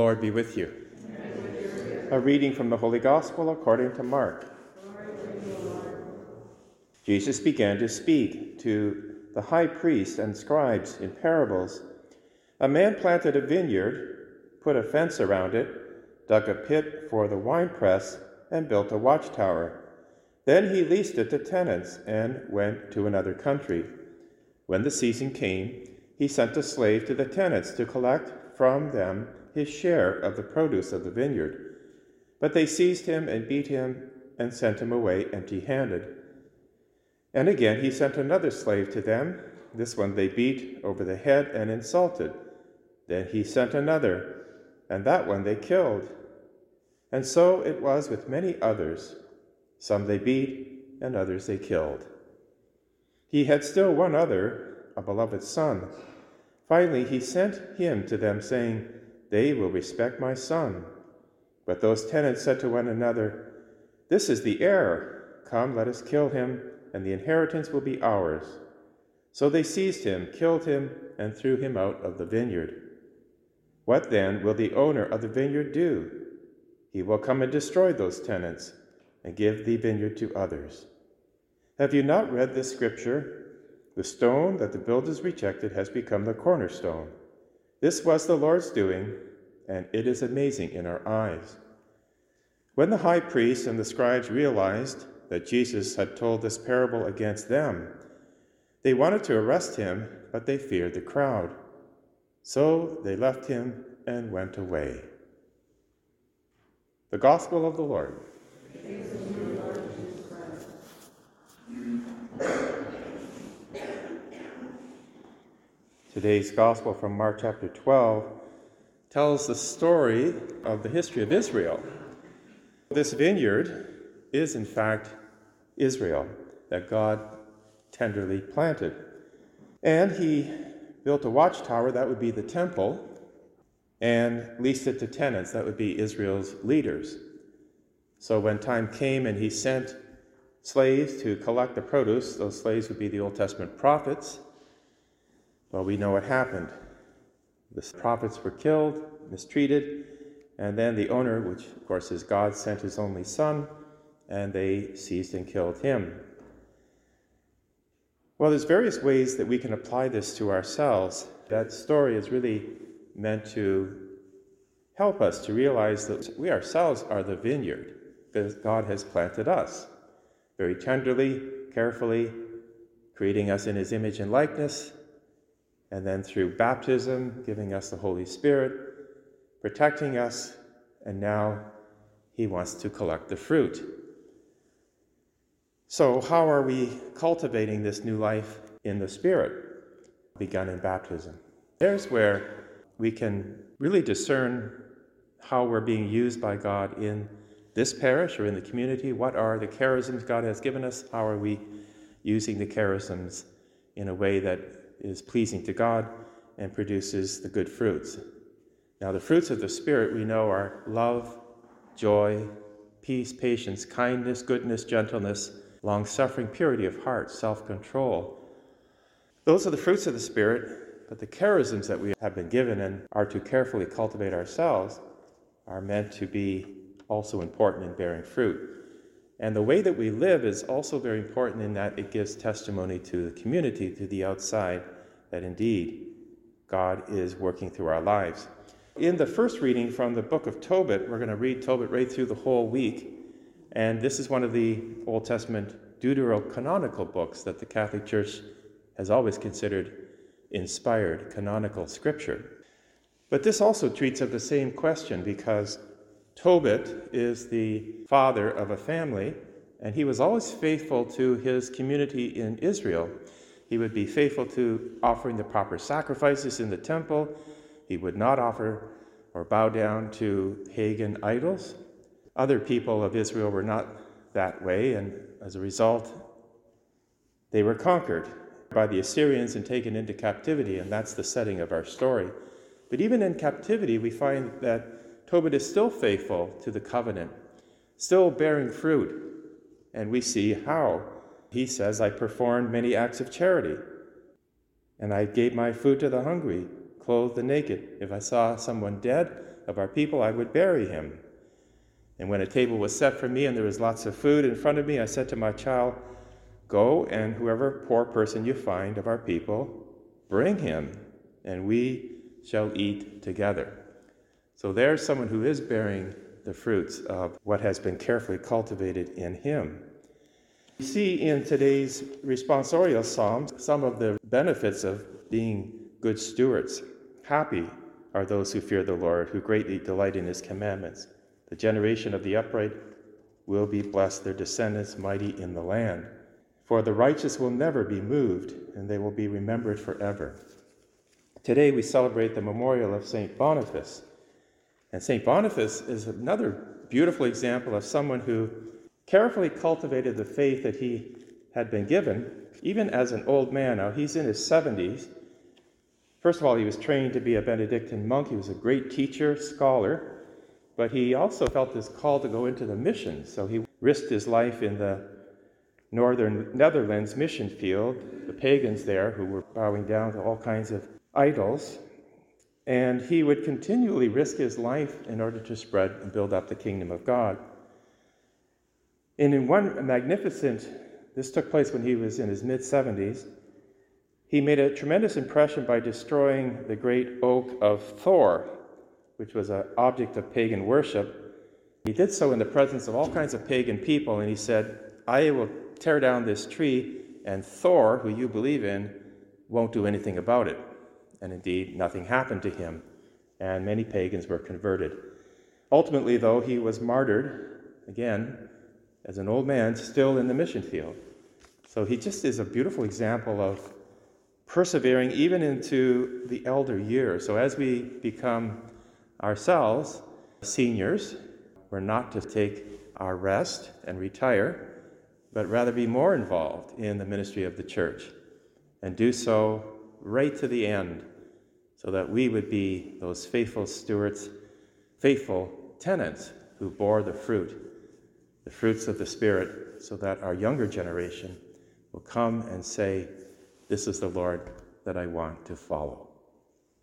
Lord be with you. A reading from the Holy Gospel according to Mark. Jesus began to speak to the high priests and scribes in parables. A man planted a vineyard, put a fence around it, dug a pit for the winepress, and built a watchtower. Then he leased it to tenants and went to another country. When the season came, he sent a slave to the tenants to collect from them his share of the produce of the vineyard. But they seized him and beat him and sent him away empty handed. And again he sent another slave to them. This one they beat over the head and insulted. Then he sent another, and that one they killed. And so it was with many others. Some they beat, and others they killed. He had still one other, a beloved son. Finally, he sent him to them, saying, They will respect my son. But those tenants said to one another, This is the heir. Come, let us kill him, and the inheritance will be ours. So they seized him, killed him, and threw him out of the vineyard. What then will the owner of the vineyard do? He will come and destroy those tenants and give the vineyard to others. Have you not read this scripture? The stone that the builders rejected has become the cornerstone. This was the Lord's doing and it is amazing in our eyes. When the high priest and the scribes realized that Jesus had told this parable against them, they wanted to arrest him, but they feared the crowd. So they left him and went away. The Gospel of the Lord. Today's Gospel from Mark chapter 12 tells the story of the history of Israel. This vineyard is, in fact, Israel that God tenderly planted. And he built a watchtower, that would be the temple, and leased it to tenants, that would be Israel's leaders. So when time came and he sent slaves to collect the produce, those slaves would be the Old Testament prophets. Well, we know what happened. The prophets were killed, mistreated, and then the owner, which of course is God, sent his only son, and they seized and killed him. Well, there's various ways that we can apply this to ourselves. That story is really meant to help us to realize that we ourselves are the vineyard that God has planted us very tenderly, carefully, creating us in his image and likeness, and then through baptism, giving us the Holy Spirit, protecting us, and now He wants to collect the fruit. So, how are we cultivating this new life in the Spirit, begun in baptism? There's where we can really discern how we're being used by God in this parish or in the community. What are the charisms God has given us? How are we using the charisms in a way that is pleasing to God and produces the good fruits. Now, the fruits of the Spirit we know are love, joy, peace, patience, kindness, goodness, gentleness, long suffering, purity of heart, self control. Those are the fruits of the Spirit, but the charisms that we have been given and are to carefully cultivate ourselves are meant to be also important in bearing fruit. And the way that we live is also very important in that it gives testimony to the community, to the outside, that indeed God is working through our lives. In the first reading from the book of Tobit, we're going to read Tobit right through the whole week. And this is one of the Old Testament deuterocanonical books that the Catholic Church has always considered inspired canonical scripture. But this also treats of the same question because Tobit is the father of a family, and he was always faithful to his community in Israel. He would be faithful to offering the proper sacrifices in the temple. He would not offer or bow down to pagan idols. Other people of Israel were not that way, and as a result, they were conquered by the Assyrians and taken into captivity, and that's the setting of our story. But even in captivity, we find that Tobit is still faithful to the covenant, still bearing fruit. And we see how. He says, I performed many acts of charity, and I gave my food to the hungry, clothed the naked. If I saw someone dead, of our people, I would bury him. And when a table was set for me and there was lots of food in front of me, I said to my child, Go and whoever poor person you find of our people, bring him, and we shall eat together. So there's someone who is bearing the fruits of what has been carefully cultivated in him. We see in today's responsorial psalms some of the benefits of being good stewards. Happy are those who fear the Lord, who greatly delight in his commandments. The generation of the upright will be blessed, their descendants mighty in the land. For the righteous will never be moved, and they will be remembered forever. Today we celebrate the memorial of St. Boniface. And St. Boniface is another beautiful example of someone who carefully cultivated the faith that he had been given, even as an old man. Now, he's in his 70s. First of all, he was trained to be a Benedictine monk. He was a great teacher, scholar, but he also felt this call to go into the mission. So he risked his life in the northern Netherlands mission field, the pagans there who were bowing down to all kinds of idols. And he would continually risk his life in order to spread and build up the kingdom of God. And in one magnificent, this took place when he was in his mid 70s, he made a tremendous impression by destroying the great oak of Thor, which was an object of pagan worship. He did so in the presence of all kinds of pagan people, and he said, I will tear down this tree, and Thor, who you believe in, won't do anything about it. And indeed, nothing happened to him, and many pagans were converted. Ultimately, though, he was martyred, again, as an old man, still in the mission field. So he just is a beautiful example of persevering even into the elder years. So as we become ourselves seniors, we're not to take our rest and retire, but rather be more involved in the ministry of the church and do so right to the end so that we would be those faithful stewards, faithful tenants who bore the fruit, the fruits of the Spirit, so that our younger generation will come and say, This is the Lord that I want to follow.